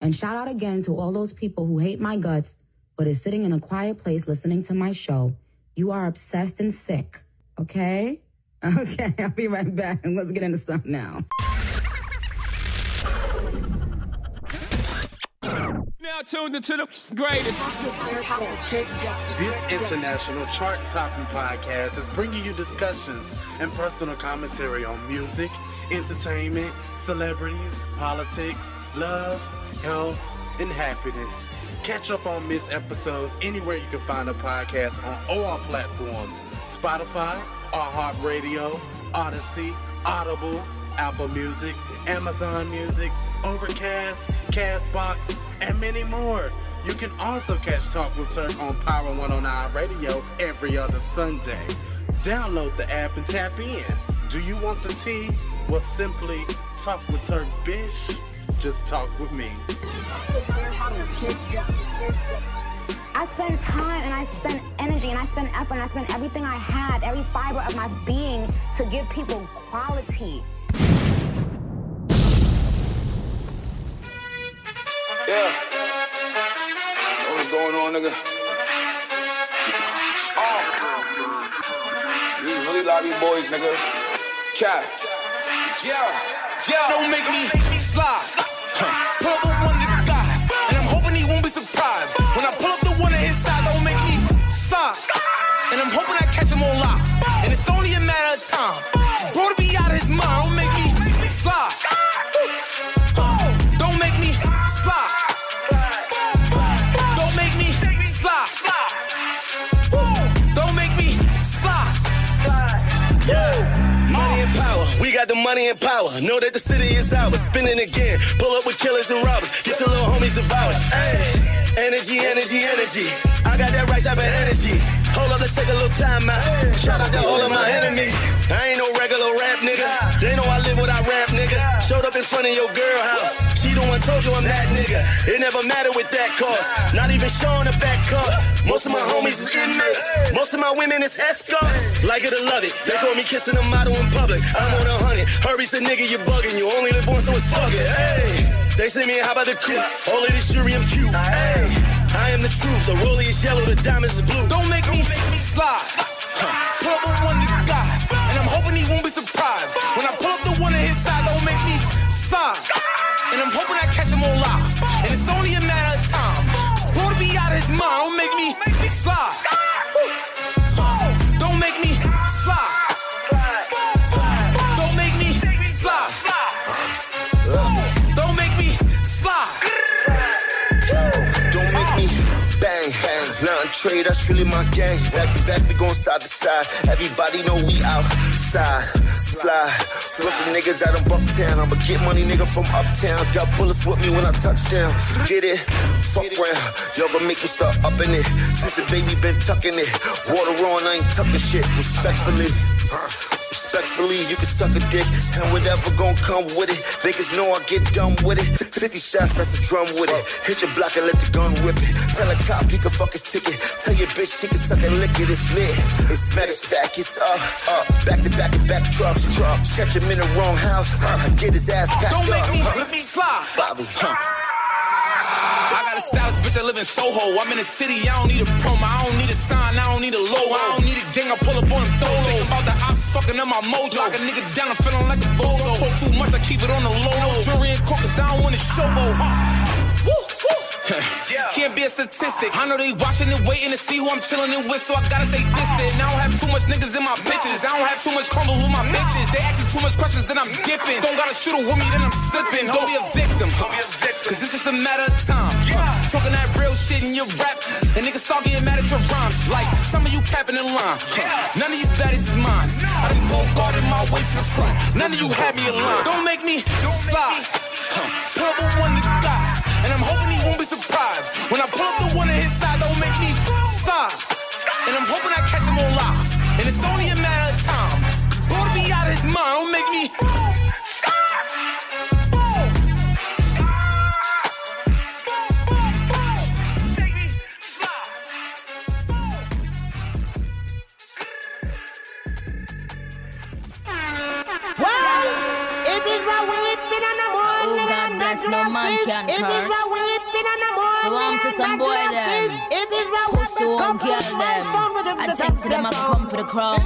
And shout out again to all those people who hate my guts, but is sitting in a quiet place listening to my show. You are obsessed and sick, okay? Okay, I'll be right back and let's get into something else. Now tuned into the greatest. This international chart topping podcast is bringing you discussions and personal commentary on music, entertainment, celebrities, politics, love, health, and happiness. Catch up on missed episodes anywhere you can find a podcast on all platforms Spotify, iHeartRadio, Audacy, Audible, Apple Music, Amazon Music, Overcast, Castbox, and many more. You can also catch Talk with Turk on Power 109 Radio every other Sunday. Download the app and tap in. Do you want the tea? Well, simply talk with Turk Bish. Just talk with me. I spend time and I spend energy and I spend effort and I spend everything I had, every fiber of my being to give people quality. Yeah. What's going on, nigga? Oh. These really lobby boys, nigga. Cat. Yeah. Don't make me slide. Huh. With one of the money and power. Know that the city is ours. Spinning again, pull up with killers and robbers. Get your little homies devoured. Energy, energy, energy. I got that right type of energy. Hold up, let's take a little time out. Shout out to all of my enemies. I ain't no regular rap nigga. They know I live what I rap. Showed up in front of your girl house. She the one told you I'm that nigga. It never mattered with that cost. Not even showing a back cut. Most of my homies is inmates. Most of my women is escorts. Like it or love it. They call me kissing a model in public. I'm on a hundred. Hurry's a nigga, you bugging. You only live once, so it's fuck it. Hey. They say me, how about the coupe? All of this jewelry, I'm cute. Hey. I am the truth. The rollie is yellow, the diamonds is blue. Don't make me slide. Huh. Pull up with one of the guys, and I'm hoping he won't be surprised. When I pull up the one at his side, don't slide. And I'm hoping I catch him on live. And it's only a matter of time. Bro to be out of his mind, don't make me slide. Don't make me slide. Don't make me slide. Don't make me slide. Don't make me bang, bang. Nothing trade, that's really my gang. Back to back, we going side to side. Everybody know we outside. Slide. Brooklyn niggas out in Bucktown. I'ma get money, nigga, from uptown. Got bullets with me when I touch down. Get it? Fuck round. Y'all gonna make me start upping it. Since the baby been tucking it. Water on, I ain't tucking shit. Respectfully. Respectfully, you can suck a dick, and whatever gon' come with it. Niggas know I get done with it. 50 shots, that's a drum with it. Hit your block and let the gun rip it. Tell a cop he can fuck his ticket. Tell your bitch she can suck and lick it. It's lit. It's matter back, it's up, up. Back to back to back trucks, trucks. Catch him in the wrong house, I get his ass packed Don't make up. me huh. slide. Bobby, huh? Got a stylish bitch, I live in Soho. I'm in the city, I don't need a promo. I don't need a sign, I don't need a logo. I don't need a gang, I pull up on them dolo. Think about the ops fucking up my mojo. Lock a nigga down, I'm feeling like a bozo. Talk too much, I keep it on the low. No jewelry and cause I don't want to showboat. Huh? Woo, woo. Can't be a statistic. I know they watching and waiting to see who I'm chilling it with, so I gotta stay distant. I don't have too much niggas in my bitches. I don't have too much combos with my bitches. They asking too much questions, then I'm dipping. Don't gotta shoot a with me, then I'm slipping. Don't be a victim, huh? Cause it's just a matter of time. Huh? Talking that real shit in your rap, and niggas start getting mad at your rhymes. Like some of you capping in line. Huh? None of these baddies is mine. I done pulled guarded my way to the front. None of you had me aligned. Don't make me slide. Huh? Pull up with one of the guys, and I'm hoping he won't be surprised. When I pull up the one at his side, don't make me slide. And I'm hoping I catch him on live. And it's only a matter of time. Bro to be out of his mind, don't make me. Oh, God silence, no man can curse. So I'm to some boy them, pussy one girl them. I think to them I come for the crown.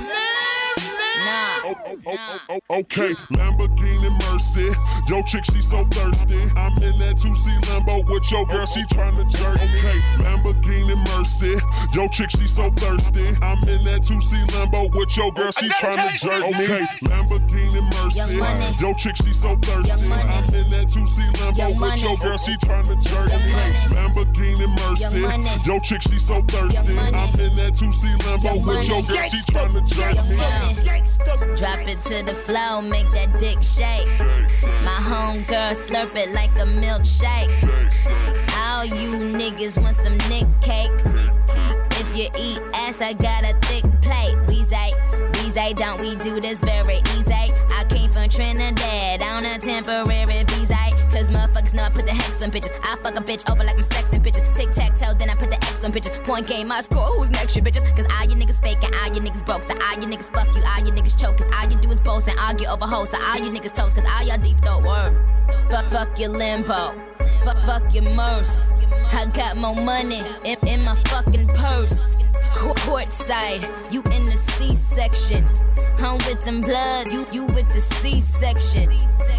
Oh, oh, oh, okay, Lamborghini Mercy. Yo, chick, she so thirsty. I'm in that 2C Lambo with your girl, she tryna jerk. Okay, Lamborghini Mercy. Yo, chick, she so thirsty. I'm in that 2C Lambo with your girl, she tryna jerk. Okay, Lamborghini Mercy. Yo, chick, she so thirsty. I'm in that 2C Lambo with your girl, she tryna jerk. Okay, Lamborghini Mercy. Yo, chick, she so thirsty. I'm in that 2C Lambo with your girl, she tryna jerk. Drop it to the flow, make that dick shake. My homegirl slurp it like a milkshake. All you niggas want some nick cake. If you eat ass, I got a thick plate. We say, we say, don't we do this very easy? I came from Trinidad on a temporary visa. Cause motherfuckers know I put the hex on bitches. I fuck a bitch over like I'm sexing bitches. Tic tac toe, then I put the X on bitches. Point game, I score, who's next, you bitches? Cause all you niggas fake and all you niggas broke. So all you niggas fuck you, all you niggas choke. Cause all you do is boast and argue over hoes. So all you niggas toast, cause all y'all deep throat word. Fuck, fuck your limbo. Fuck, fuck your merce. I got more money in, in my fucking purse. Court side, you in the C section. I'm with them bloods, you, you with the C section.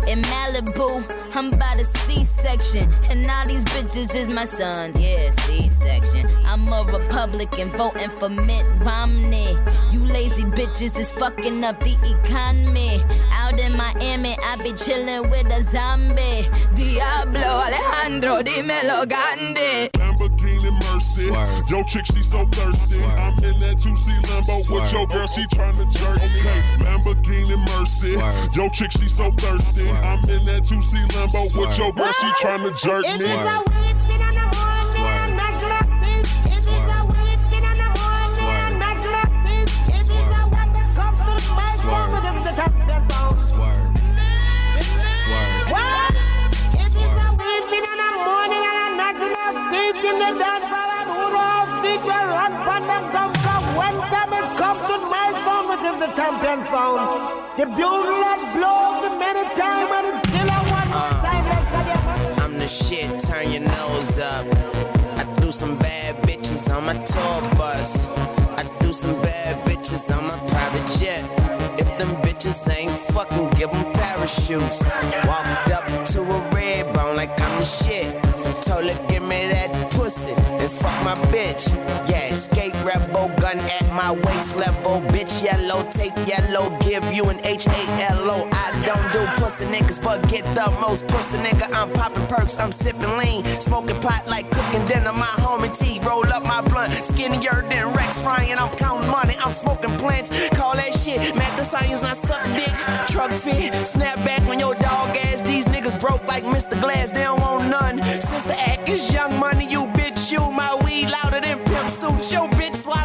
In Malibu, I'm by the C-section. And all these bitches is my sons, yeah, C-section. I'm a Republican voting for Mitt Romney. You lazy bitches is fucking up the economy. Out in Miami, I be chilling with a zombie. Diablo Alejandro Di Melo Gandhi. Lamborghini Mercy. Swerve. Yo, chick, she so thirsty. Swerve. I'm in that 2C Lambo Swerve. with your girl, she tryna jerk. Okay, Lamborghini Mercy. Swerve. Yo, chick, she so thirsty. Swerve. I'm in that 2C Lambo Swerve. with your girl, she tryna jerk me. Champion sound. The bugle that blows many times and it's still a one uh, I'm the shit, turn your nose up. I do some bad bitches on my tour bus. I do some bad bitches on my private jet. If them bitches ain't fucking, give them parachutes. Walked up to a red bone like I'm the shit. Told her, give me that pussy and fuck my bitch. Yeah, skate rebel, gun at my waist level. Bitch, yellow, take yellow, give you an H A L O. I don't do pussy niggas, but get the most pussy nigga. I'm popping perks, I'm sipping lean, smoking pot like cooking dinner. My homie T, roll up my blunt, skinnier than Rex frying. I'm counting money, I'm smoking plants. Call that shit, Matt the science, not suck dick. Truck fit, snap back when your dog ass. These niggas broke like Mr. Glass, they don't want none. Sister is young money, you bitch, you my weed louder than pimp suits. Yo, bitch, pimp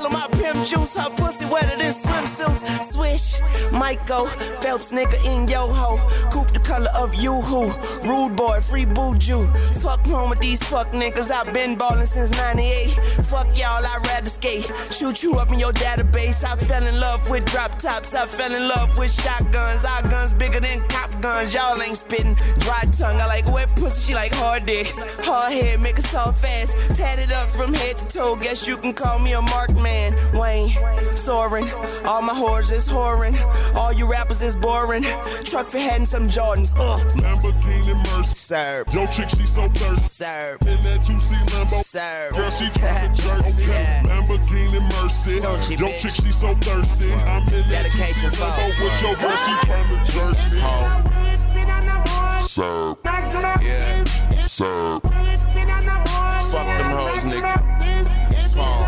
juice. Her pussy wetter than swimsuits. Swish, Michael, Phelps nigga in yo ho. Coop the color of you who. Rude boy, free booju. Fuck wrong with these fuck niggas. I've been ballin' since 98. Fuck y'all, I'd rather skate. Shoot you up in your database. I fell in love with drop tops. I fell in love with shotguns. Our guns bigger than cop guns. Y'all ain't spittin'. Dry tongue. I like wet pussy. She like hard dick. Hard head, make it soft fast. Tatted up from head to toe. Guess you can call me a mark man. Wayne, soaring. All my whores is whoring. All you rappers is boring. Truck for head and some Jordans. Ugh. Lamborghini Mercy. Sir. Yo, chick, she so thirsty. Sir. In that 2C Lambo. Sir. Girl, she tryna jerk. Okay. Yeah. Lamborghini Mercy. Don't Yo, bitch. chick, she so thirsty. I'm in that 2C Dedication for Lambo with your girl, she tryna jerk me. Sir, Yeah. sir, Fuck them hoes, nigga. Pause.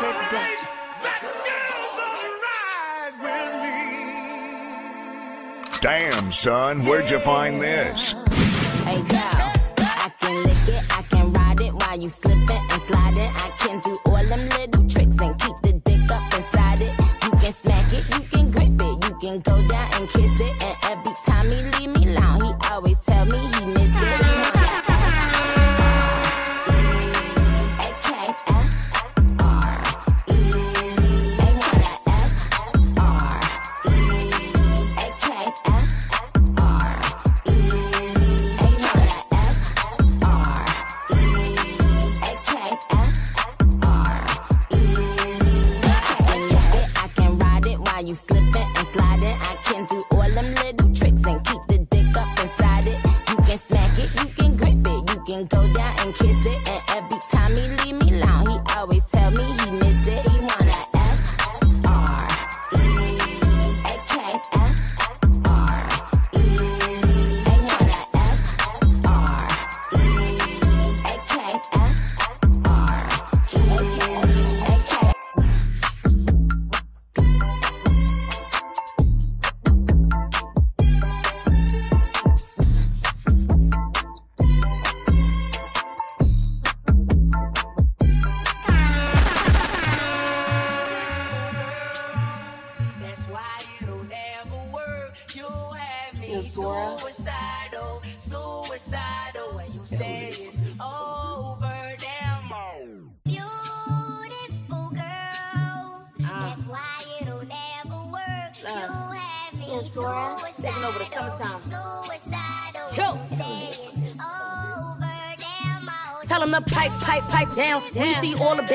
Damn, son, where'd you find this? Hey, I can lick it, I can ride it while you and. I can do all them little tricks and keep the dick up inside it. You can smack it, you can grip it, you can go down and kiss it. And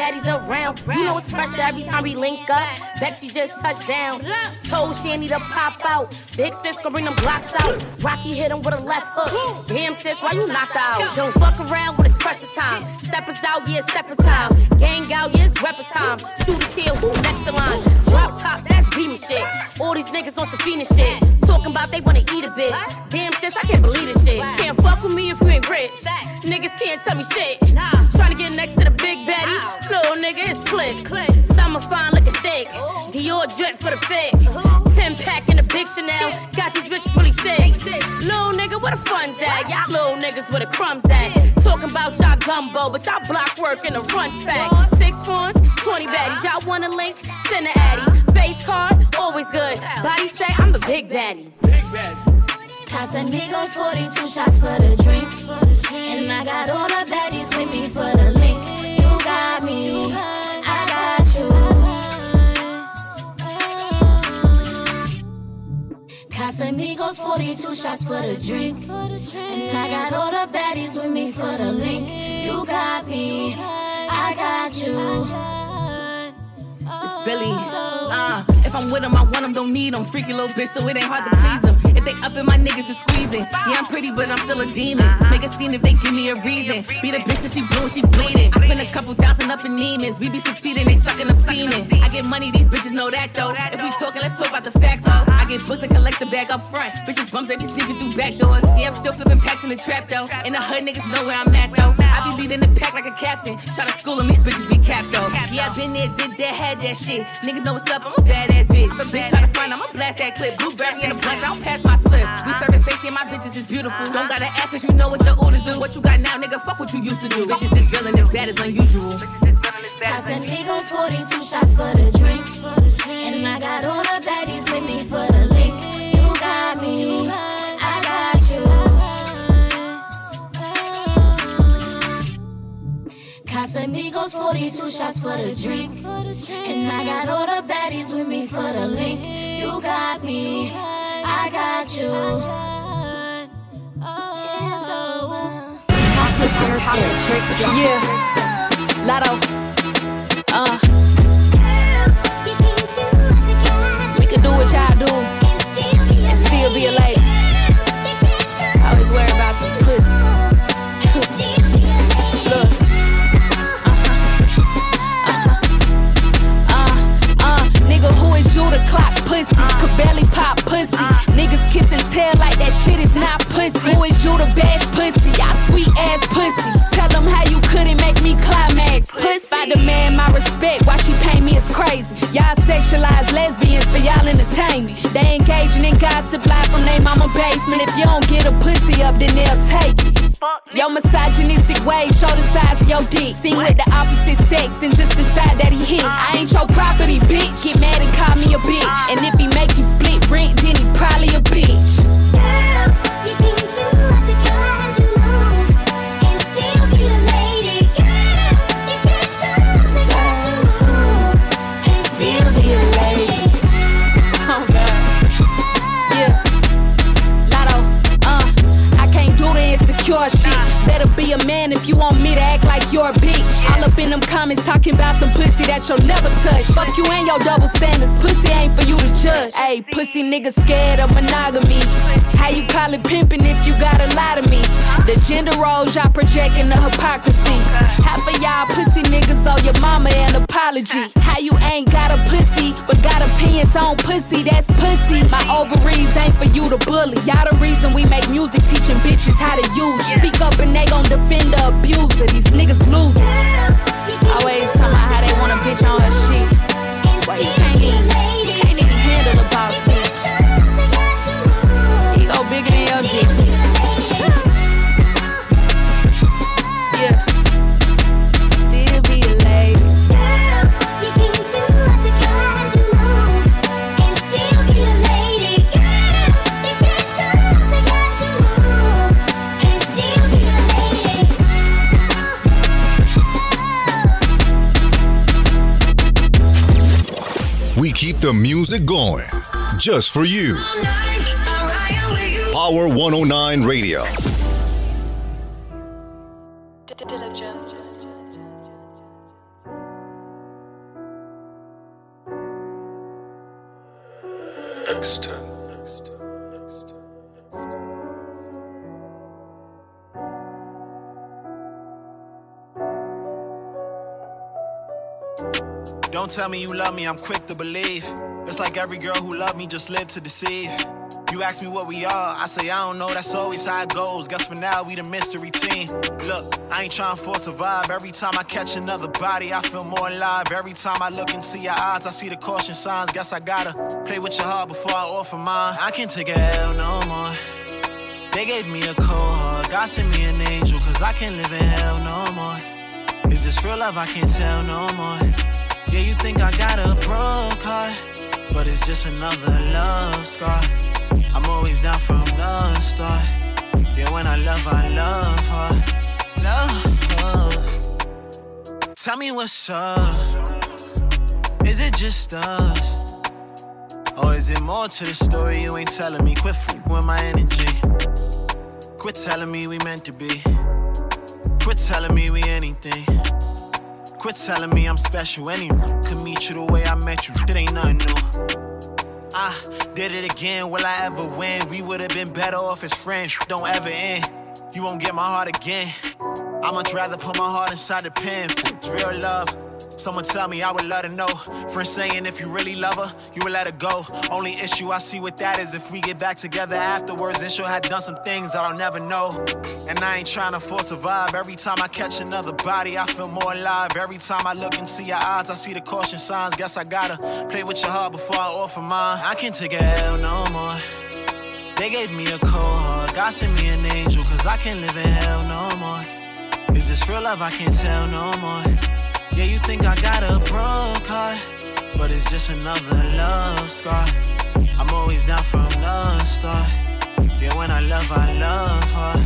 baddies around, you know it's pressure every time we link up. Betsy just touched down. Told need to pop out. Big sis gon' bring them blocks out. Rocky hit him with a left hook. Damn sis, why you knocked out? Don't fuck around when it's pressure time. Steppers out, yeah, stepper time. Gang out, yeah, it's rapper time. Shooters here, who next the line? Drop top, that's beaming shit. All these niggas on Safina shit. Talking about they wanna eat a bitch. Damn sis, I can't believe this shit. Can't fuck with me if you ain't rich. Niggas can't tell me shit. Trying to get next to the big baddie. Little nigga, it's click. Summer fine looking thick. Dior drip for the fit. Ten pack in the big Chanel. Got these bitches really sick. Little nigga, where the fun's at? Y'all little niggas where the crumbs at. Talking about y'all gumbo, but y'all block work in the front back. Six phones, 20 baddies. Y'all want a link? Send a addy. Face card, always good. Body say I'm the big baddie. Casamigos, 42 shots for the drink. And I got all the baddies with me for the link. Me, I got you. Casamigos, 42 shots for the drink. And I got all the baddies with me for the link. You got me, I got you. It's Billy. Uh, if I'm with 'em, I want 'em, don't need 'em. Freaky little bitch, so it ain't hard to please 'em. If they up in my niggas, it's squeezing. Yeah, I'm pretty, but I'm still a demon. Make a scene if they give me a reason. Be the bitch that she blue, she bleeding. I spend a couple thousand up in Neiman's. We be succeeding, they sucking up semen. I get money, these bitches know that though. If we talking, let's talk about the facts, ho. Get booked to collect the bag up front. Bitches bums, they be sneaking through back doors. Yeah, I'm still flipping packs in the trap though. In the hood, niggas know where I'm at though. I be leading the pack like a captain. Try to school 'em, these bitches be capped though. Yeah, I been there, did that, had that shit. Niggas know what's up, I'm a badass bitch. If a bitch try to front, I'ma blast that clip. Blueberry in the blunt, I don't pass my slips. We serving face, yeah, my bitches is beautiful. Don't gotta ask cause you know what the orders do. What you got now, nigga, fuck what you used to do. Bitches this villain, as bad as unusual. Casamigos, 42 shots for the drink. And I got all the baddies with me for the link. You got me, I got you. Casamigos, 42 shots for the drink. And I got all the baddies with me for the link. You got me, I got you. Yeah, uh, Lotto. Uh. We can do what y'all do and still be a. I always worry about some pussy. Look. Uh, uh, nigga, who is you to clock pussy? Could barely pop pussy. Kiss and tell like that shit is not pussy. Who is you to bash pussy? Y'all sweet ass pussy. Tell them how you couldn't make me climax. Pussy. If I demand my respect, why she pay me is crazy. Y'all sexualize lesbians for y'all entertain me. They engaging in gossip live from their mama basement. If you don't get a pussy up, then they'll take it. Your misogynistic ways show the size of your dick. Seen with the opposite sex and just decide that he hit. I ain't your property, bitch. Get mad and call me a bitch. And if he make you split rent, then he probably a bitch. Be a man if you want me to act like you're a bitch. All up in them comments talking about some pussy that you'll never touch. Fuck you and your double standards. Pussy ain't for you to judge. Hey, pussy niggas scared of monogamy. How you call it pimping if you gotta lie to me? The gender roles y'all projecting the hypocrisy. Half of y'all apology. How you ain't got a pussy, but got opinions on pussy, that's pussy. My ovaries ain't for you to bully. Y'all the reason we make music teaching bitches how to use. Speak up and they gon' defend the abuser. These niggas losers. Always talking about how they want a bitch on her shit. Well, you can't even, can't even handle a boss bitch. He go bigger than your dick. The music going just for you. Power 109 Radio. Don't tell me you love me, I'm quick to believe. It's like every girl who loved me just lived to deceive. You ask me what we are, I say I don't know, that's always how it goes. Guess for now, we the mystery team. Look, I ain't trying force a vibe. Every time I catch another body, I feel more alive. Every time I look into your eyes, I see the caution signs. Guess I gotta play with your heart before I offer mine. I can't take a L no more. They gave me a cold heart, God sent me an angel, cause I can't live in hell no more. Is this real love? I can't tell no more. Yeah, you think I got a broke heart, but it's just another love scar. I'm always down from the start. Yeah, when I love, I love her. Love. Tell me what's up. Is it just us? Or is it more to the story you ain't telling me? Quit f- with my energy. Quit telling me we meant to be. Quit telling me we anything. Quit telling me I'm special. Anyone could meet you the way I met you. It ain't nothing new. I did it again. Will I ever win? We would have been better off as friends. Don't ever end. You won't get my heart again. I much rather put my heart inside the pen. It's real love. Someone tell me I would let her know. Friends saying if you really love her, you would let her go. Only issue I see with that is if we get back together afterwards, then she'll have done some things that I'll never know. And I ain't trying to force a vibe. Every time I catch another body, I feel more alive. Every time I look into your eyes, I see the caution signs. Guess I gotta play with your heart before I offer mine. I can't take a L no more. They gave me a cold heart. God sent me an angel, cause I can't live in hell no more. Is this real love? I can't tell no more. Yeah, you think I got a broke heart, but it's just another love scar. I'm always down from the start. Yeah, when I love, I love her.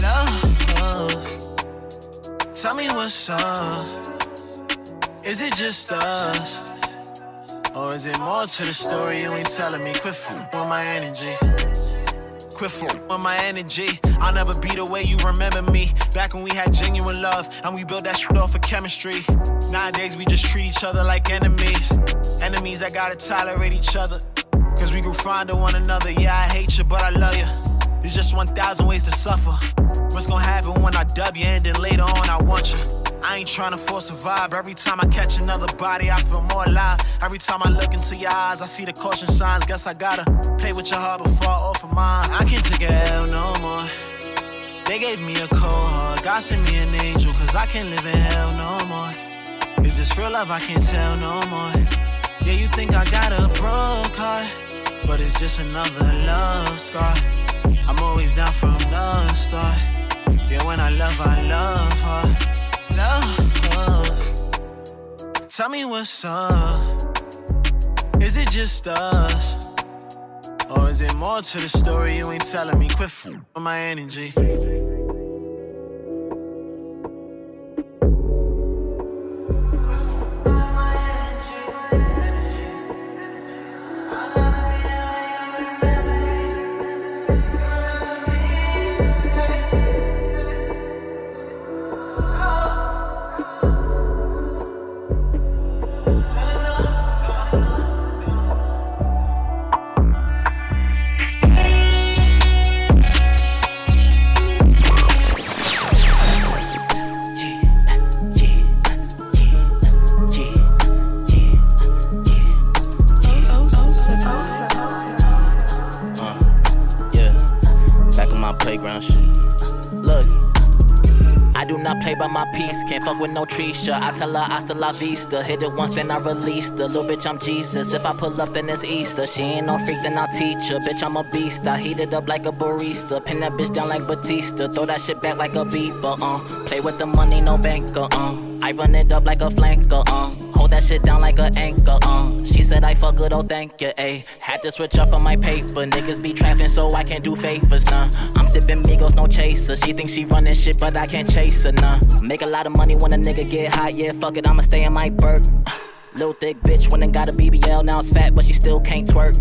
Love. Tell me what's up. Is it just us? Or is it more to the story you ain't telling me? Quit fooling with my energy. With my energy. I'll never be the way you remember me. Back when we had genuine love and we built that shit off of chemistry. Nowadays we just treat each other like enemies. Enemies that gotta tolerate each other. Cause we grew fond of one another. Yeah, I hate you, but I love you. There's just 1,000 ways to suffer. What's gonna happen when I dub you and then later on I want you? I ain't trying to force a vibe. Every time I catch another body, I feel more alive. Every time I look into your eyes, I see the caution signs. Guess I gotta play with your heart before I offer mine. I can't take a L no more. They gave me a cold heart. God sent me an angel, cause I can't live in hell no more. Is this real love? I can't tell no more. Yeah, you think I got a broke heart, but it's just another love scar. I'm always down from the start. Yeah, when I love, I love her. Love. Tell me what's up. Is it just us? Or is it more to the story you ain't telling me? Quit with my energy. No Trisha. I tell her hasta la vista, hit it once then I released her. Little bitch, I'm Jesus. If I pull up, then it's Easter. She ain't no freak, then I'll teach her. Bitch, I'm a beast. I heat it up like a barista, pin that bitch down like Batista, throw that shit back like a beeper. Uh, play with the money, no banker. Uh, I run it up like a flanker. Uh, hold that shit down like an anchor. Uh, she said I fuck good, oh thank you. Ayy, had to switch up on my paper. Niggas be trapping, so I can't do favors. Nah, I'm sipping Migos, no chaser. She thinks she running shit, but I can't chase her. Nah, make a lot of money when a nigga get hot. Yeah, fuck it, I'ma stay in my Burke. Little thick bitch went and got a BBL, now it's fat, but she still can't twerk.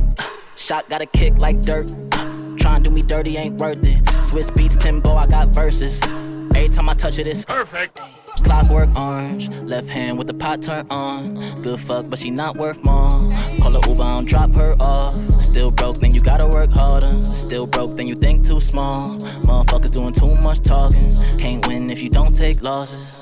Shot got a kick like dirt. Tryna do me dirty ain't worth it. Swizz Beatz Timbo, I got verses. Every time I touch it, it's perfect. Clockwork orange, left hand with the pot turned on. Good fuck, but she not worth more. Call her Uber, I'll drop her off. Still broke, then you gotta work harder. Still broke, then you think too small. Motherfuckers doing too much talking. Can't win if you don't take losses.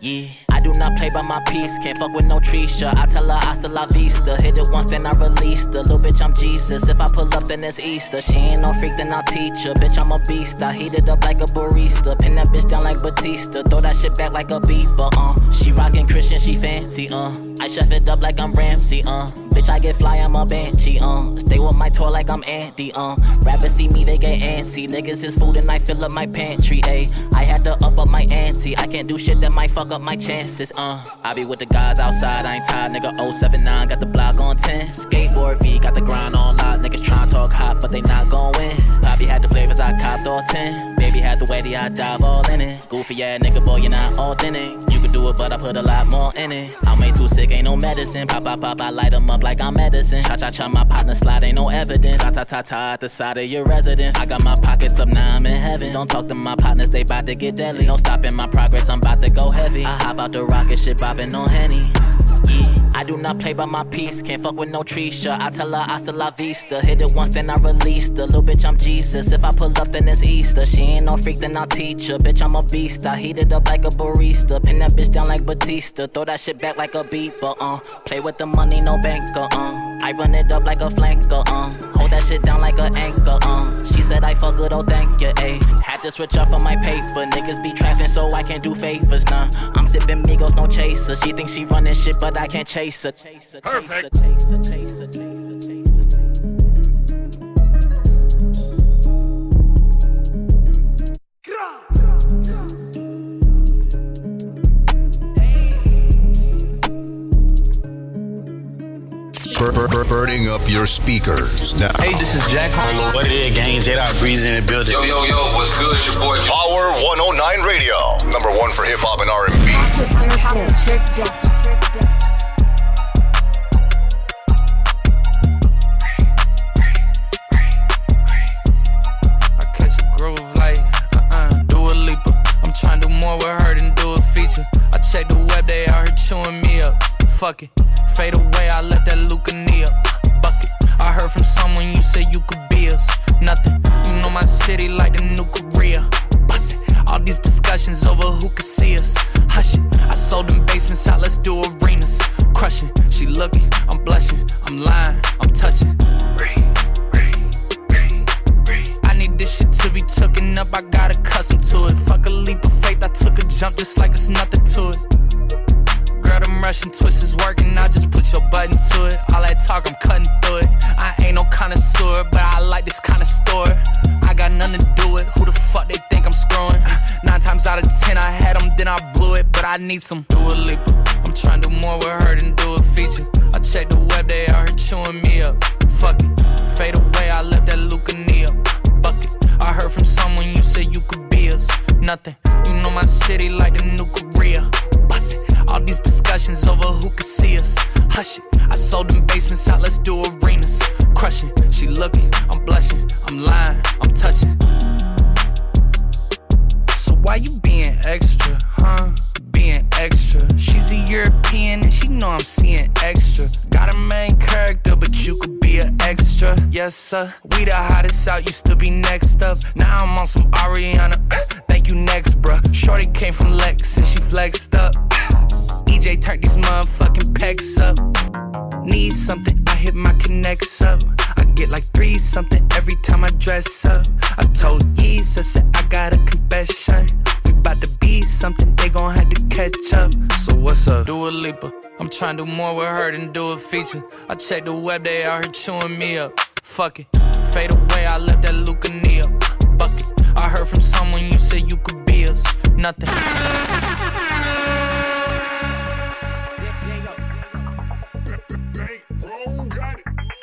Yeah, I do not play by my piece. Can't fuck with no Trisha. I tell her hasta la vista. Hit it once, then I release her. Little bitch, I'm Jesus. If I pull up, then it's Easter. She ain't no freak, then I'll teach her. Bitch, I'm a beast. I heat it up like a barista. Pin that bitch down like Batista. Throw that shit back like a beeper. Uh, she rockin' Christian, she fancy. Uh, I chef it up like I'm Ramsay. Uh, bitch, I get fly, I'm a banshee. Uh, stay with my toy like I'm Andy. Uh, rappers see me, they get antsy. Niggas is food and I fill up my pantry. Ayy, I had to up up my ante. I can't do shit that might fuck up my uh. I be with the guys outside, I ain't tired, nigga. 079, got the block on 10. Skateboard V, got the grind on lock. Niggas tryna talk hot, but they not gon' win. Poppy had the flavors, I copped all 10. Baby had the way that I dive all in it. Goofy, yeah, nigga, boy, you're not authentic. Could do it, but I put a lot more in it. I'm way too sick, ain't no medicine. Pop, pop, pop, I light 'em up like I'm medicine. Cha, cha, cha, my partner slide, ain't no evidence. Ta, ta, ta, ta, at the side of your residence. I got my pockets up, now I'm in heaven. Don't talk to my partners, they bout to get deadly. No stopping my progress, I'm about to go heavy. I hop out the rocket ship, bopping on Henny. I do not play by my piece, can't fuck with no Trisha. I tell her hasta la vista, hit it once, then I release her. Little bitch, I'm Jesus. If I pull up, then it's Easter. She ain't no freak, then I'll teach her. Bitch, I'm a beast. I heat it up like a barista, pin that bitch down like Batista, throw that shit back like a beeper. Uh, play with the money, no banker. Uh, I run it up like a flanker. Uh, hold that shit down like an anchor. Uh, she said I fuck good, oh thank you. Ayy, had to switch up on my paper. Niggas be trapping, so I can't do favors. Nah, I'm sipping Migos, no chaser. She thinks she running shit, but I can't chase her. Perfect. Bur- bur- bur- burning up your speakers now. Hey, this is Jack Harlow. What it is, gang? J-Dot Breeze in the building. Yo, yo, yo, what's good? It's your boy. Power 109 Radio, number one for hip hop and R&B. Fuck it, fade away, I left that Luca knee up. Bucket, I heard from someone you said you could be us. Nothing, you know my city like the new Korea. Bust it, all these discussions over who could see us. Hush it, I sold them basements out, let's do arenas. Crushing, she looking, I'm blushing, I'm lying, I'm touching. I need this shit to be tooken up, I gotta accustomed to it. Fuck a leap of faith, I took a jump just like it's nothing to it. Russian twists is working, I just put your button to it. All that talk, I'm cutting through it. I ain't no connoisseur, but I like this kind of store. I got nothing to do with who the fuck they think I'm screwing. Nine times out of ten, I had them, then I blew it, but I need some Dua Lipa. I'm trying to do more Sir. We the hottest out, used to be next up. Now I'm on some Ariana. Uh, thank you, next, bruh. Shorty came from Lex and she flexed up. EJ turned these motherfucking pecs up. Need something, I hit my connects up. I get like three something every time I dress up. I told Jesus that I got a confession. We bout to be something, they gon' have to catch up. So what's up? Do a leaper. I'm trying to do more with her than do a feature. I check the web, they out here chewing me up. Fuck it. Fade away, I left that Lucania bucket. I heard from someone you said you could be us. Nothing.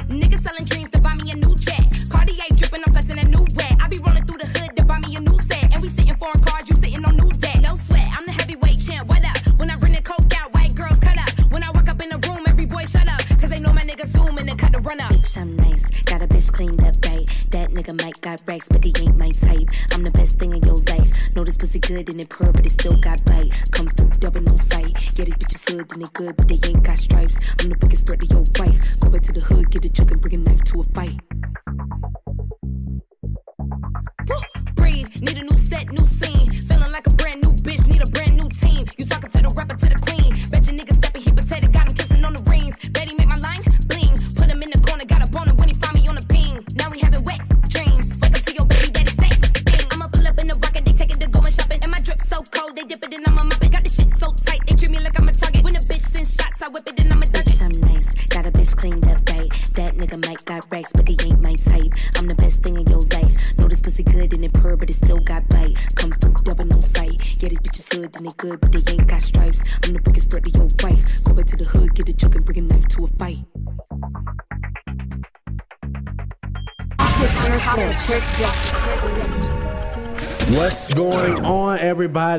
Niggas selling dreams to buy me a new jet.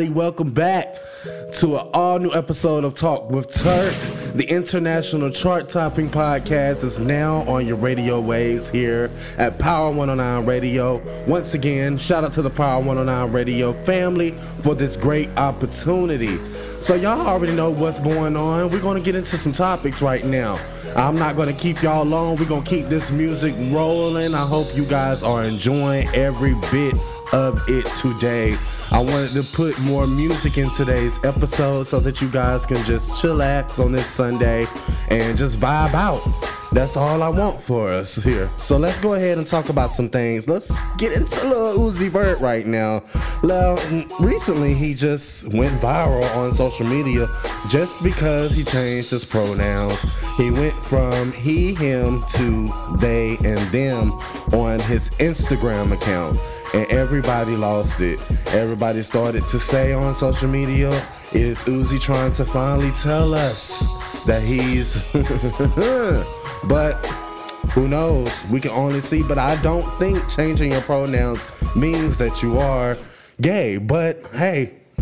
Everybody? Welcome back to an all new episode of Talk with Turk. The international chart topping podcast is now on your radio waves here at Power 109 Radio. Once again, shout out to the Power 109 Radio family for this great opportunity. So, y'all already know what's going on. We're going to get into some topics right now. I'm not going to keep y'all long. We're going to keep this music rolling. I hope you guys are enjoying every bit of it today. I wanted to put more music in today's episode so that you guys can just chillax on this Sunday and just vibe out. That's all I want for us here. So let's go ahead and talk about some things. Let's get into Lil Uzi Vert right now. Well, recently he just went viral on social media just because he changed his pronouns. He went from he, him to they and them on his Instagram account and everybody lost it. Everybody started to say on social media, is Uzi trying to finally tell us that he's. but who knows? We can only see, but I don't think changing your pronouns means that you are gay. But hey,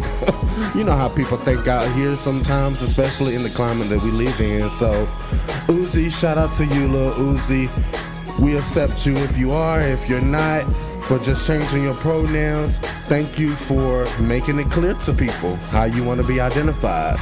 you know how people think out here sometimes, especially in the climate that we live in. So, Uzi, shout out to you, little Uzi. We accept you if you are, if you're not for just changing your pronouns. Thank you for making it clear to people how you want to be identified.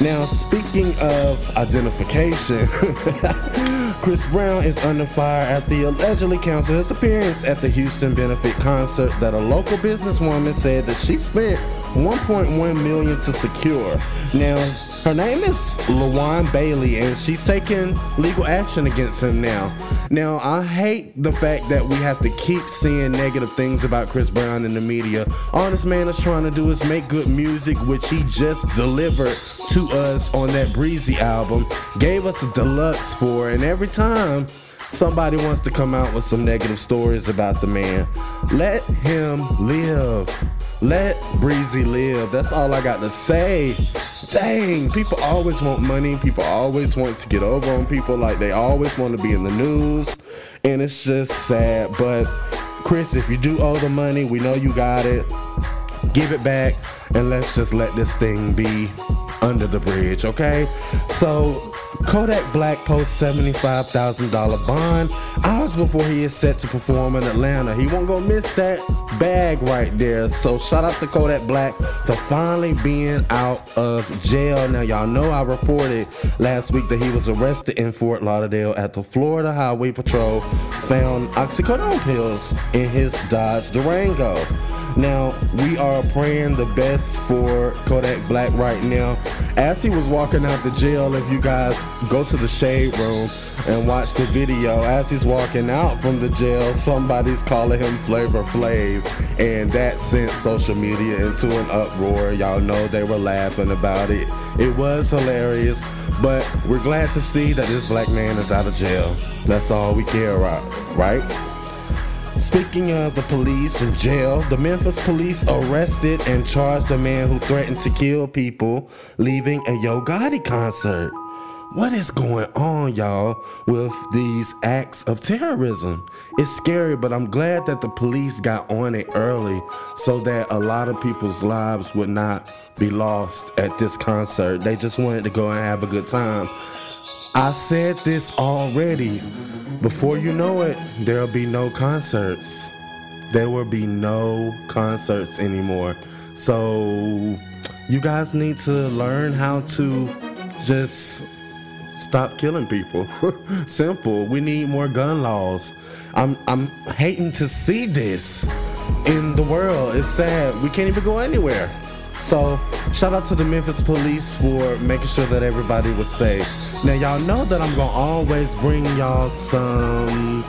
Now, speaking of identification, Chris Brown is under fire after he allegedly canceled his appearance at the Houston benefit concert that a local businesswoman said that she spent 1.1 million to secure. Now, her name is Lawan Bailey, and she's taking legal action against him now. Now, I hate the fact that we have to keep seeing negative things about Chris Brown in the media. All this man is trying to do is make good music, which he just delivered to us on that Breezy album, gave us a deluxe for, and every time somebody wants to come out with some negative stories about the man, let him live. Let Breezy live. That's all I got to say. Dang, people always want money. People always want to get over on people. Like they always want to be in the news. And it's just sad. But Chris, if you do owe the money, we know you got it. Give it back and let's just let this thing be under the bridge, okay? So Kodak Black posts $75,000 bond hours before he is set to perform in Atlanta. He won't go miss that bag right there. So shout out to Kodak Black for finally being out of jail. Now y'all know I reported last week that he was arrested in Fort Lauderdale at the Florida Highway Patrol found oxycodone pills in his Dodge Durango. Now, we are praying the best for Kodak Black right now. As he was walking out the jail, if you guys go to the shade room and watch the video, as he's walking out from the jail, somebody's calling him Flavor Flav. And that sent social media into an uproar. Y'all know they were laughing about it. It was hilarious, but we're glad to see that this black man is out of jail. That's all we care about, right? Speaking of the police and jail, the Memphis police arrested and charged a man who threatened to kill people leaving a Yo Gotti concert. What is going on, y'all, with these acts of terrorism? It's scary, but I'm glad that the police got on it early so that a lot of people's lives would not be lost at this concert. They just wanted to go and have a good time. I said this already. Before you know it, there'll be no concerts. There will be no concerts anymore. So, you guys need to learn how to just stop killing people. Simple. We need more gun laws. I'm I'm hating to see this in the world. It's sad. We can't even go anywhere. So, shout out to the Memphis police for making sure that everybody was safe. Now, y'all know that I'm gonna always bring y'all some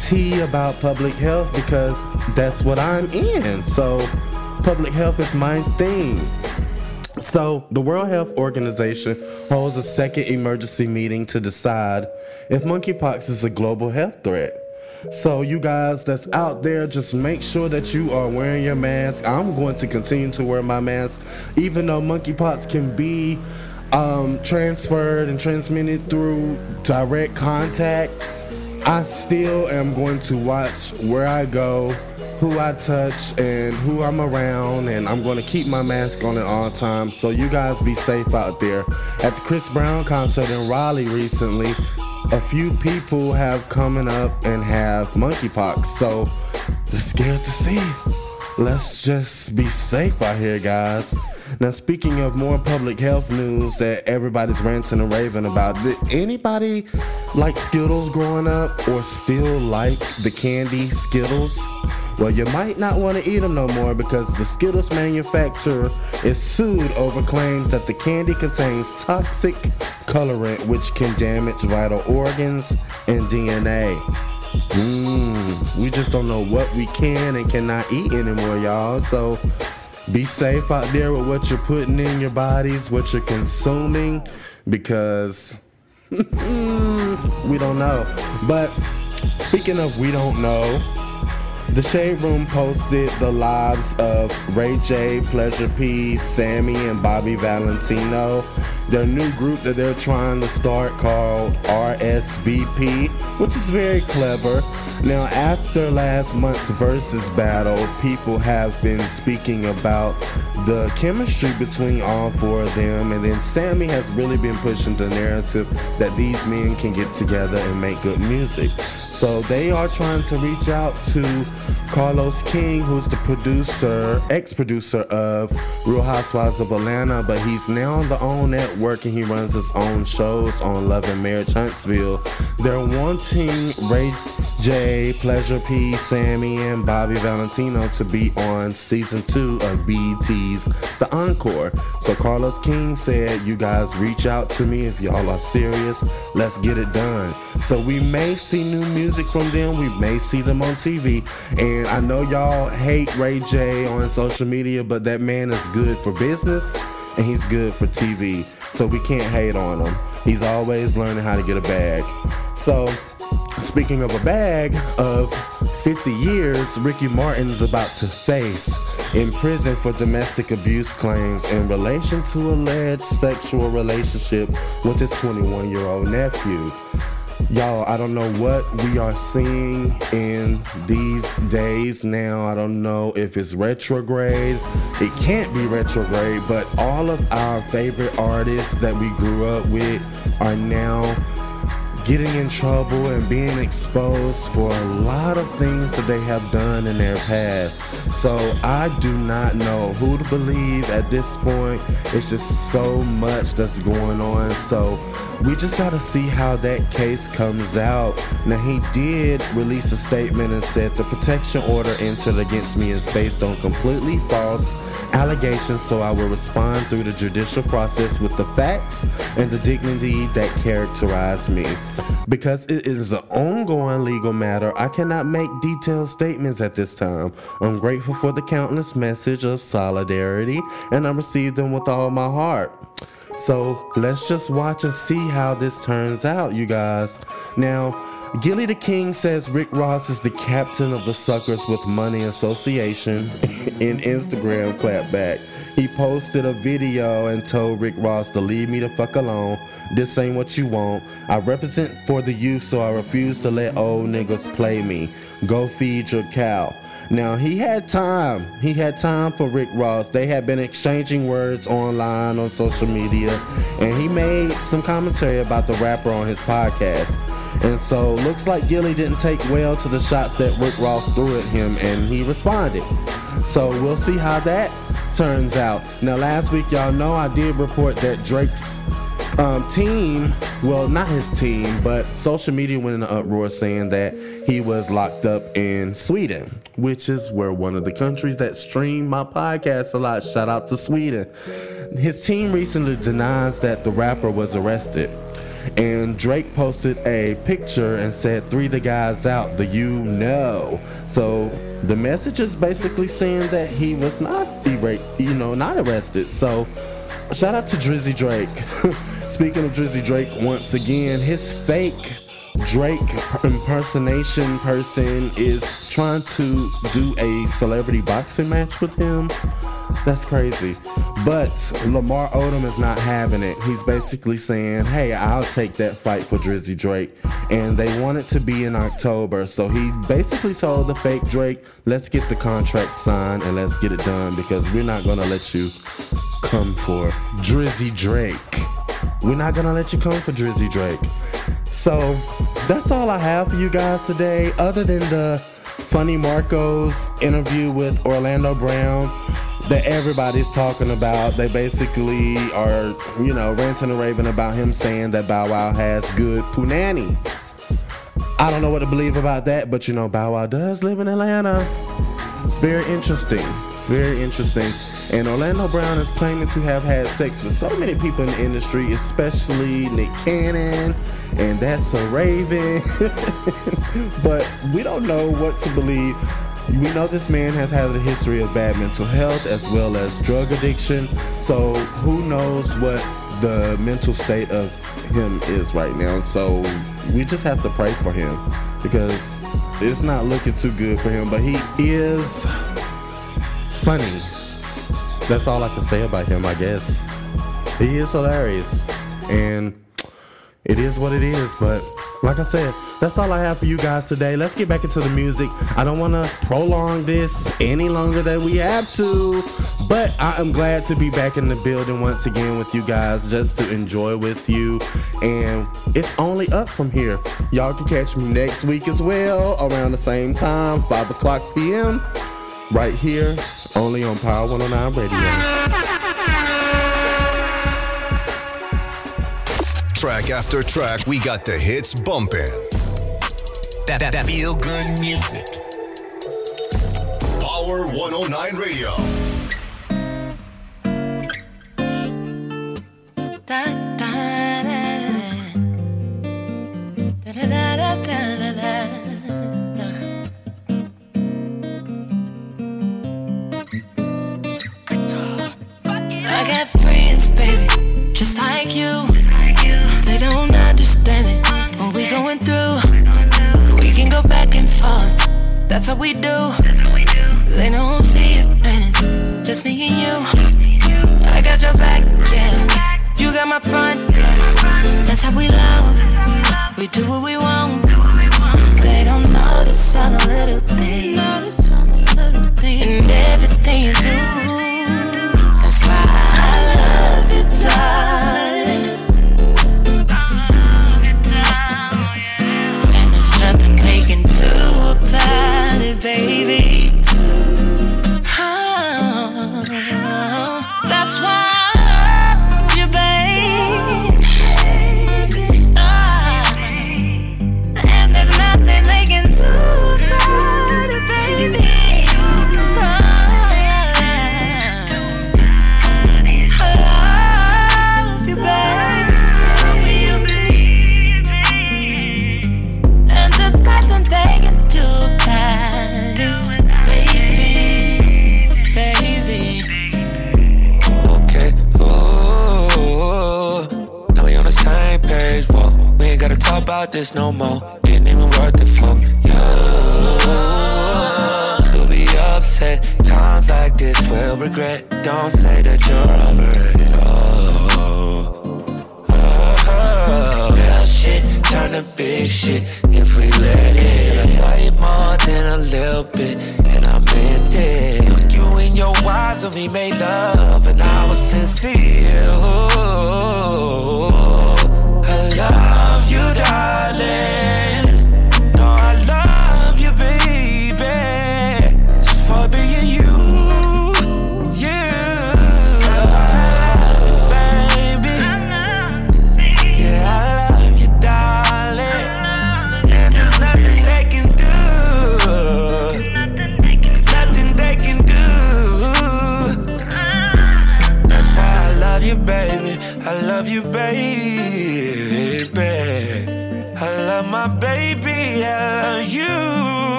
tea about public health because that's what I'm in. So, public health is my thing. So, the World Health Organization holds a second emergency meeting to decide if monkeypox is a global health threat. So, you guys that's out there, just make sure that you are wearing your mask. I'm going to continue to wear my mask, even though monkeypox can be um, transferred and transmitted through direct contact. I still am going to watch where I go, who I touch, and who I'm around, and I'm to keep my mask on at all times. So you guys be safe out there. At the Chris Brown concert in Raleigh recently, a few people have coming up and have monkeypox. So just scared to see. Let's just be safe out here, guys. Now, speaking of more public health news that everybody's ranting and raving about, did anybody like Skittles growing up or still like the candy Skittles? Well, you might not want to eat them no more because the Skittles manufacturer is sued over claims that the candy contains toxic colorant which can damage vital organs and DNA. Mmm, we just don't know what we can and cannot eat anymore, y'all. So be safe out there with what you're putting in your bodies, what you're consuming, because we don't know. But speaking of we don't know, the Shade Room posted the lives of Ray J, Pleasure P, Sammie, and Bobby Valentino. Their new group that they're trying to start called RSVP, which is very clever. Now, after last month's versus battle, people have been speaking about the chemistry between all four of them, and then Sammie has really been pushing the narrative that these men can get together and make good music. So they are trying to reach out to Carlos King, who's the producer, ex-producer of Real Housewives of Atlanta, but he's now on the OWN network and he runs his own shows on Love and Marriage Huntsville. They're wanting Ray J, Pleasure P, Sammie, and Bobby Valentino to be on season two of BET's The Encore. So Carlos King said, "You guys reach out to me if y'all are serious. Let's get it done." So we may see new music from them. We may see them on TV. And I know y'all hate Ray J on social media, but that man is good for business and he's good for TV. So we can't hate on him. He's always learning how to get a bag. So speaking of a bag of 50 years, Ricky Martin is about to face in prison for domestic abuse claims in relation to alleged sexual relationship with his 21 year old nephew. Y'all, I don't know what we are seeing in these days now. I don't know if it's retrograde. It can't be retrograde, but all of our favorite artists that we grew up with are now getting in trouble and being exposed for a lot of things that they have done in their past. So I do not know who to believe at this point. It's just so much that's going on. So we just got to see how that case comes out. Now, he did release a statement and said the protection order entered against me is based on completely false allegations, so I will respond through the judicial process with the facts and the dignity that characterize me. Because it is an ongoing legal matter, I cannot make detailed statements at this time. I'm grateful for the countless message of solidarity, and I receive them with all my heart. So let's just watch and see how this turns out, you guys. Now, Gillie the King says Rick Ross is the captain of the Suckers with Money Association in Instagram clapback. He posted a video and told Rick Ross to leave me the fuck alone. This ain't what you want. I represent for the youth, so I refuse to let old niggas play me. Go feed your cow. Now he had time. He had time for Rick Ross. They had been exchanging words online on social media, and he made some commentary about the rapper on his podcast. And so looks like Gillie didn't take well to the shots that Rick Ross threw at him, and he responded. So we'll see how that turns out. Now last week, y'all know I did report that Drake's um, team, well, not his team, but social media went in an uproar saying that he was locked up in Sweden, which is where one of the countries that stream my podcast a lot. Shout out to Sweden. His team recently denies that the rapper was arrested. And Drake posted a picture and said, Three the guys out, the you know. So the message is basically saying that he was not, you know, not arrested. So shout out to Drizzy Drake. Speaking of Drizzy Drake, once again, his fake Drake impersonation person is trying to do a celebrity boxing match with him. That's crazy. But Lamar Odom is not having it. He's basically saying, hey, I'll take that fight for Drizzy Drake. And they want it to be in October. So he basically told the fake Drake, let's get the contract signed and let's get it done because we're not going to let you come for Drizzy Drake. We're not to let you come for Drizzy Drake. So that's all I have for you guys today, other than the Funny Marco's interview with Orlando Brown that everybody's talking about. They basically are, you know, ranting and raving about him saying that Bow Wow has good punani. I don't know what to believe about that, but you know, Bow Wow does live in Atlanta. It's very interesting. Very interesting. And Orlando Brown is claiming to have had sex with so many people in the industry, especially Nick Cannon, and that's a Raven. but we don't know what to believe. We know this man has had a history of bad mental health as well as drug addiction. So who knows what the mental state of him is right now. So we just have to pray for him because it's not looking too good for him. But he is funny. That's all I can say about him, I guess. He is hilarious. And it is what it is, but like I said, that's all I have for you guys today. Let's get back into the music. I don't want to prolong this any longer than we have to, but I am glad to be back in the building once again with you guys just to enjoy with you. And it's only up from here. Y'all can catch me next week as well around the same time, 5 o'clock p.m., right here, only on Power 109 Radio. Track after track, we got the hits bumping. That, that, that feel good music. Power 109 Radio. I got friends, baby, just like you. They don't understand it. What we going through, we can go back and forth. That's how we do. They don't see it, and it's just me and you. I got your back, yeah. You got my front, yeah. That's how we love. We do what we want. They don't notice all the little things. And everything you do. Love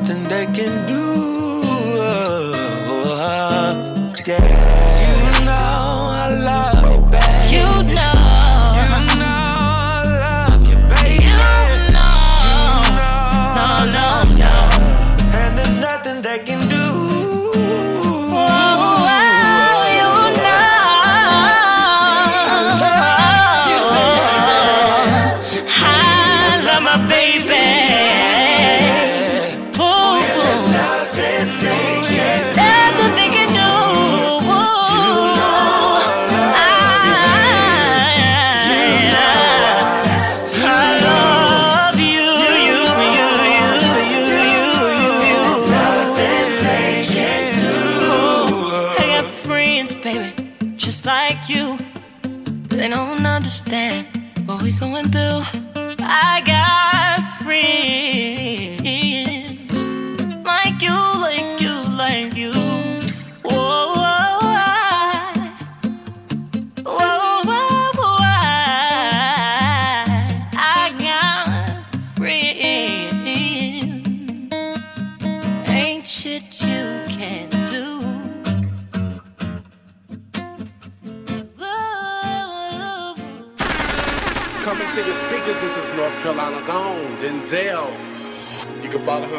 nothing they can do. Oh, yeah.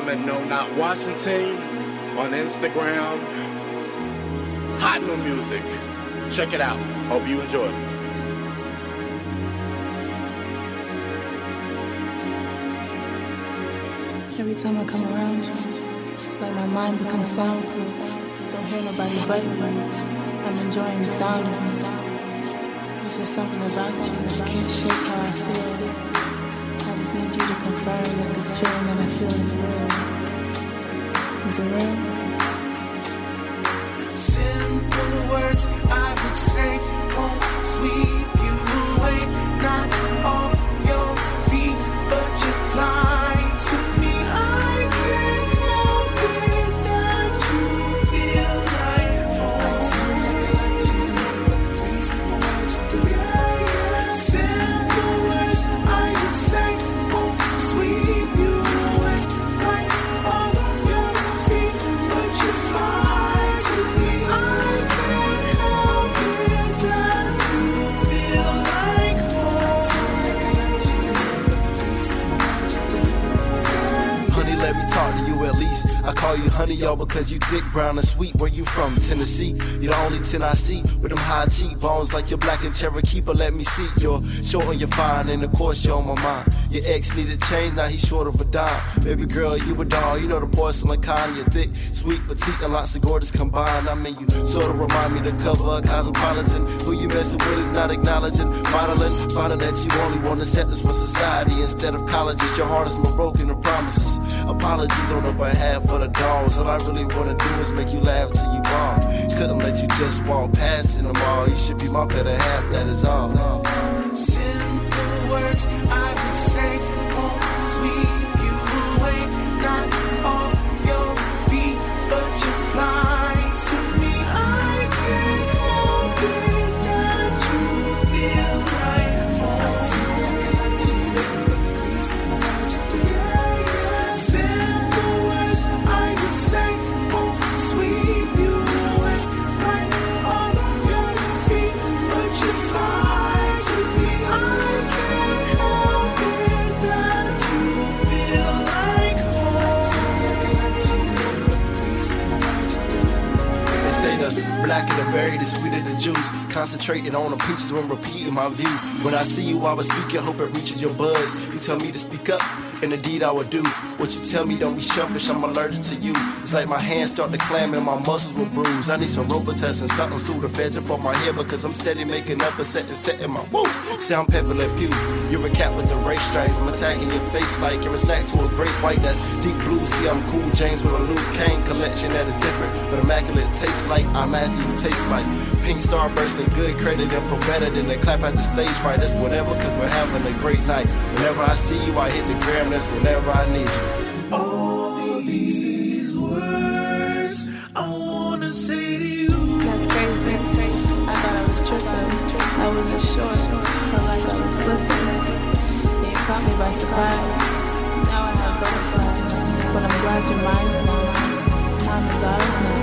At No Not Washington on Instagram. Hot new music. Check it out. Hope you enjoy. Every time I come around you, it's like my mind becomes soundproof. Don't hear nobody but you. I'm enjoying the sound of you. It's just something about you. I can't shake how I feel. Just need you to confirm that this feeling that I feel is real. Is it real? Simple words I would say won't sweep y'all, because you thick, brown, and sweet. Where you from? Tennessee. You're the only 10 I see with them high cheekbones like you're black and Cherokee. But let me see, you're short and you're fine, and of course you're on my mind. Your ex needed change, now he's short of a dime. Baby girl, you a doll. You know the porcelain kind. You're thick, sweet, petite, and lots of gorgeous combined. I mean, you sort of remind me the cover of Cosmopolitan. Who you messing with is not acknowledging, modeling, finding that you only want acceptance from society instead of colleges. Your heart is more broken than promises. Apologies on the behalf of the dolls. All I really wanna do is make you laugh till you ball. Couldn't let you just walk past in the mall. You should be my better half, that is all. Simple words I would say Concentrating on the peaches when repeating my view. When I see you, I will speak it, hope it reaches your buzz. You tell me to speak up, and indeed I will do. What you tell me, don't be selfish, I'm allergic to you. It's like my hands start to clam and my muscles will bruise. I need some Robitussin and something feds for my hair because I'm steady making up a set and setting my woo. Sound pepper like pew. You're a cat with the race stripe. I'm attacking your face like you're a snack to a great white that's deep blue. See, I'm cool James with a Luke Kane collection that is different, but immaculate tastes like I'm asking you taste like pink starburst and good credit and for better than the clap at the stage fright. It's whatever, cause we're having a great night. Whenever I see you, I hit the gram. That's whenever I need you. But your mind's now. Time is ours now.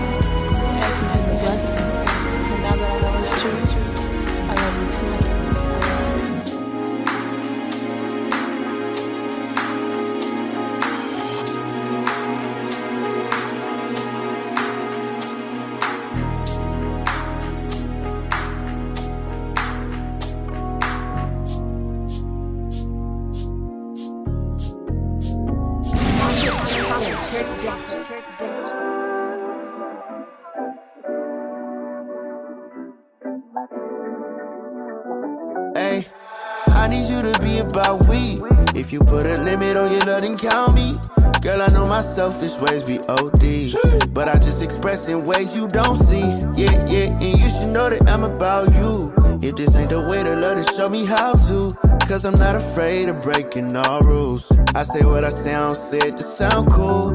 Your essence is a blessing. And now that I know it's true, I love you too. I know my selfish ways be OD. But I just express in ways you don't see. Yeah, yeah, and you should know that I'm about you. If this ain't the way to love, then show me how to. Cause I'm not afraid of breaking all rules. I say what I sound, said to sound cool.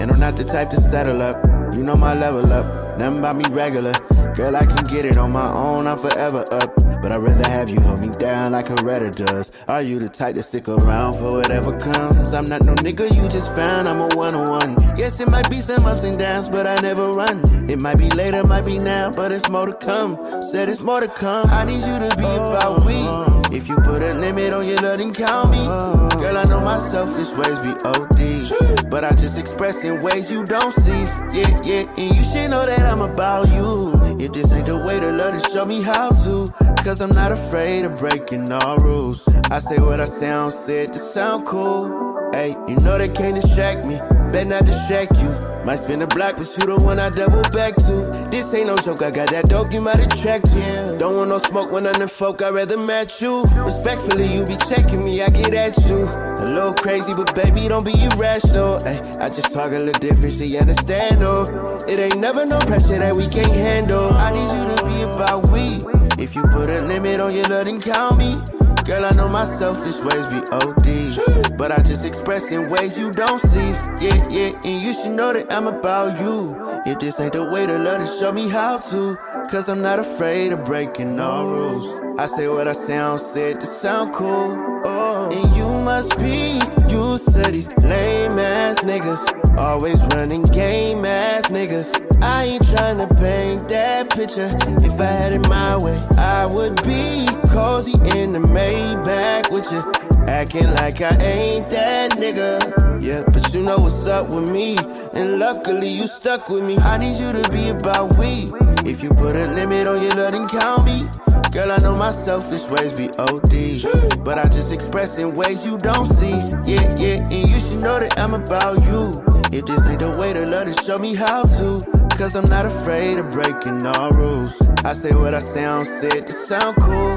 And I'm not the type to settle up. You know my level up, nothing about me regular. Girl, I can get it on my own, I'm forever up. But I'd rather have you hold me down like a redder does. Are you the type to stick around for whatever comes? I'm not no nigga you just found, I'm a one on one. Yes, it might be some ups and downs, but I never run. It might be later, might be now, but it's more to come. Said it's more to come. I need you to be about we. If you put a limit on your love, then count me. Girl, I know my selfish ways be OD. But I just express in ways you don't see. Yeah, yeah, and you should know that I'm about you. If this ain't the way to love, then show me how to. Cause I'm not afraid of breaking all rules. I say what I sound, said to sound cool. Hey, you know they can't distract me. Bet not distract you. Might spin a block, but you the one I double back to. This ain't no joke, I got that dope, you might attract you. Don't want no smoke when I'm the folk, I'd rather match you. Respectfully, you be checking me, I get at you. A little crazy, but baby, don't be irrational. Ay, I just talk a little different, understand, oh. It ain't never no pressure that we can't handle. I need you to be about we. If you put a limit on your love, then count me. Girl, I know my selfish ways be OD. But I just express in ways you don't see. Yeah, yeah, and you should know that I'm about you. If this ain't the way to love, then show me how to. Cause I'm not afraid of breaking all rules. I say what I sound, said to sound cool. Oh, and you must be used to these lame ass niggas. Always running game ass niggas. I ain't tryna paint that picture. If I had it my way, I would be cozy in the Maybach with you. Acting like I ain't that nigga. Yeah, but you know what's up with me. And luckily you stuck with me. I need you to be about we. If you put a limit on your love, then count me. Girl, I know my selfish ways be OD. But I just express in ways you don't see. Yeah, yeah, and you should know that I'm about you. If this ain't the way to love, then show me how to. Cause I'm not afraid of breaking all rules. I say what I sound, said to sound cool.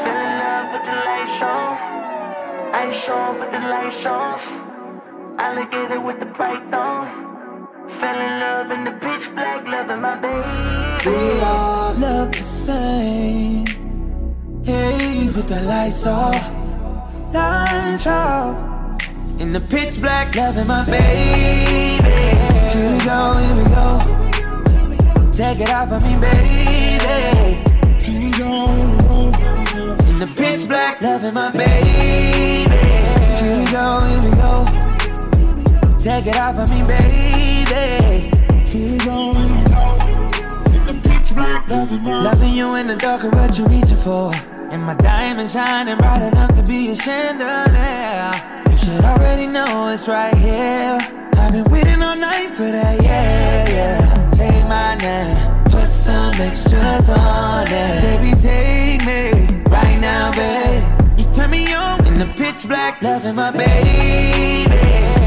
Feeling love with the lights on. Ice on with the lights off. Alligator with the python. Fell in love in the pitch black, loving my baby. We all look the same. Hey, with the lights off, lights off. In the pitch black, loving my baby. Here we go, here we go. Take it off of me, baby. Here we go, here we go. In the pitch black, loving my baby. Here we go, here we go. Take it off of me, baby. Here we go, here we go. In the pitch black, loving my Loving you in the dark what you reaching for. And my diamond shining bright enough to be a chandelier. You should already know it's right here. I've been waiting all night for that, yeah, yeah. Take my name, put some extras on it. Baby, take me right now, babe. You turn me on in the pitch black, loving my baby.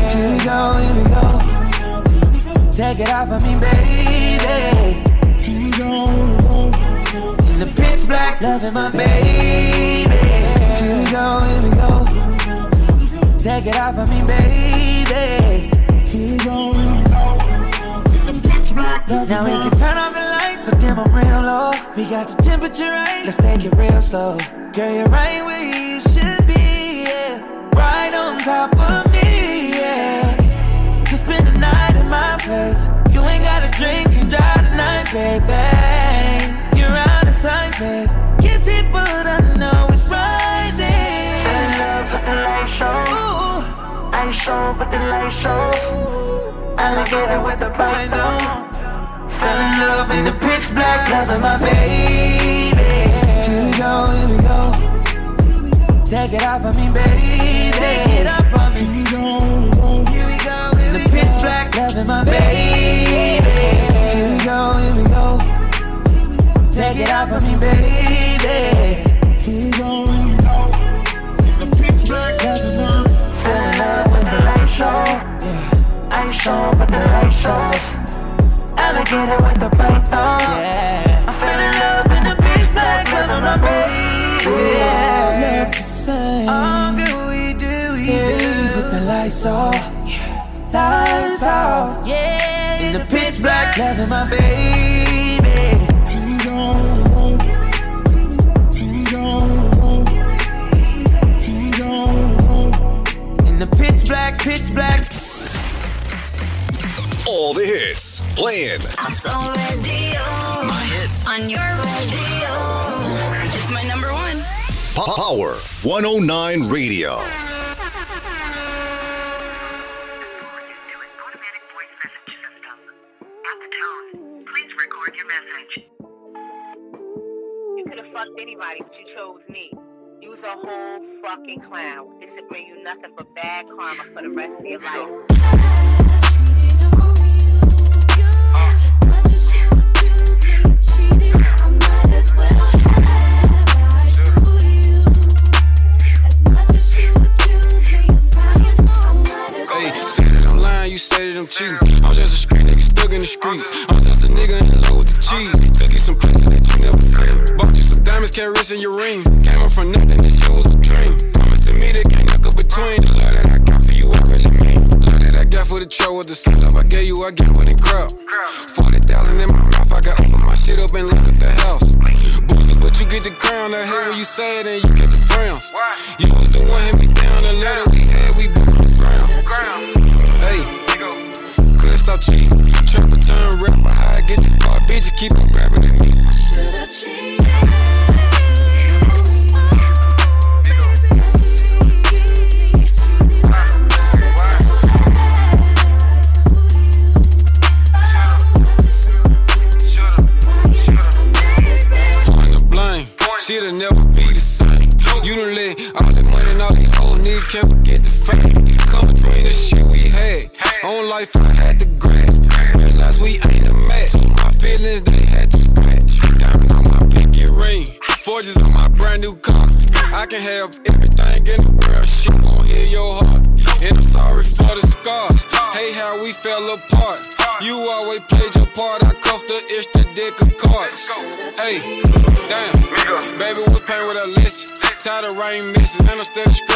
Here we go, here we go. Take it off of me, baby. Here we go. In the pitch black, loving my baby. Here we go, here we go. Take it off of me, baby. Here we go, here we go. In the pitch black, now we can turn off the lights, so dim I'm real low. We got the temperature right, let's take it real slow. Girl, you're right where you should be, yeah. Right on top of me, yeah. Just spend the night in my place. You ain't gotta drink and drive tonight, baby. You're out of sight, babe. Can't see, but I know it's right there. In love with the light show. I show, but the light show. Alligator with the python. Fell in love in the pitch black, loving my baby. Here we go, here we go. Take it off of me, baby. Take it off of me. Here we go, here we go. In the pitch black, loving my baby. Anybody, but you chose me. You was a whole fucking clown. This would bring you nothing but bad karma for the rest of your life. Hey, say that I'm lying, you say that I'm cheating. I'm just a street nigga stuck in the streets. I'm just a nigga in love with the cheese. Took you some places that you never seen. Bought you some diamonds, can't risk in your ring. Came up from nothing, this shit was a dream. Promise to me that can't knock up between. The love that I got for you, I really mean. Love that I got for the trouble, the same love I gave you, I get with the crowd. 40,000 in my mouth, I got open my shit up and load up the house. But you get the crown. I hate when you say it and you get the frowns. You was the one hit me down, the letter couldn't. Trapper turn rapper, how I get the far bitch, keep on grabbing at me.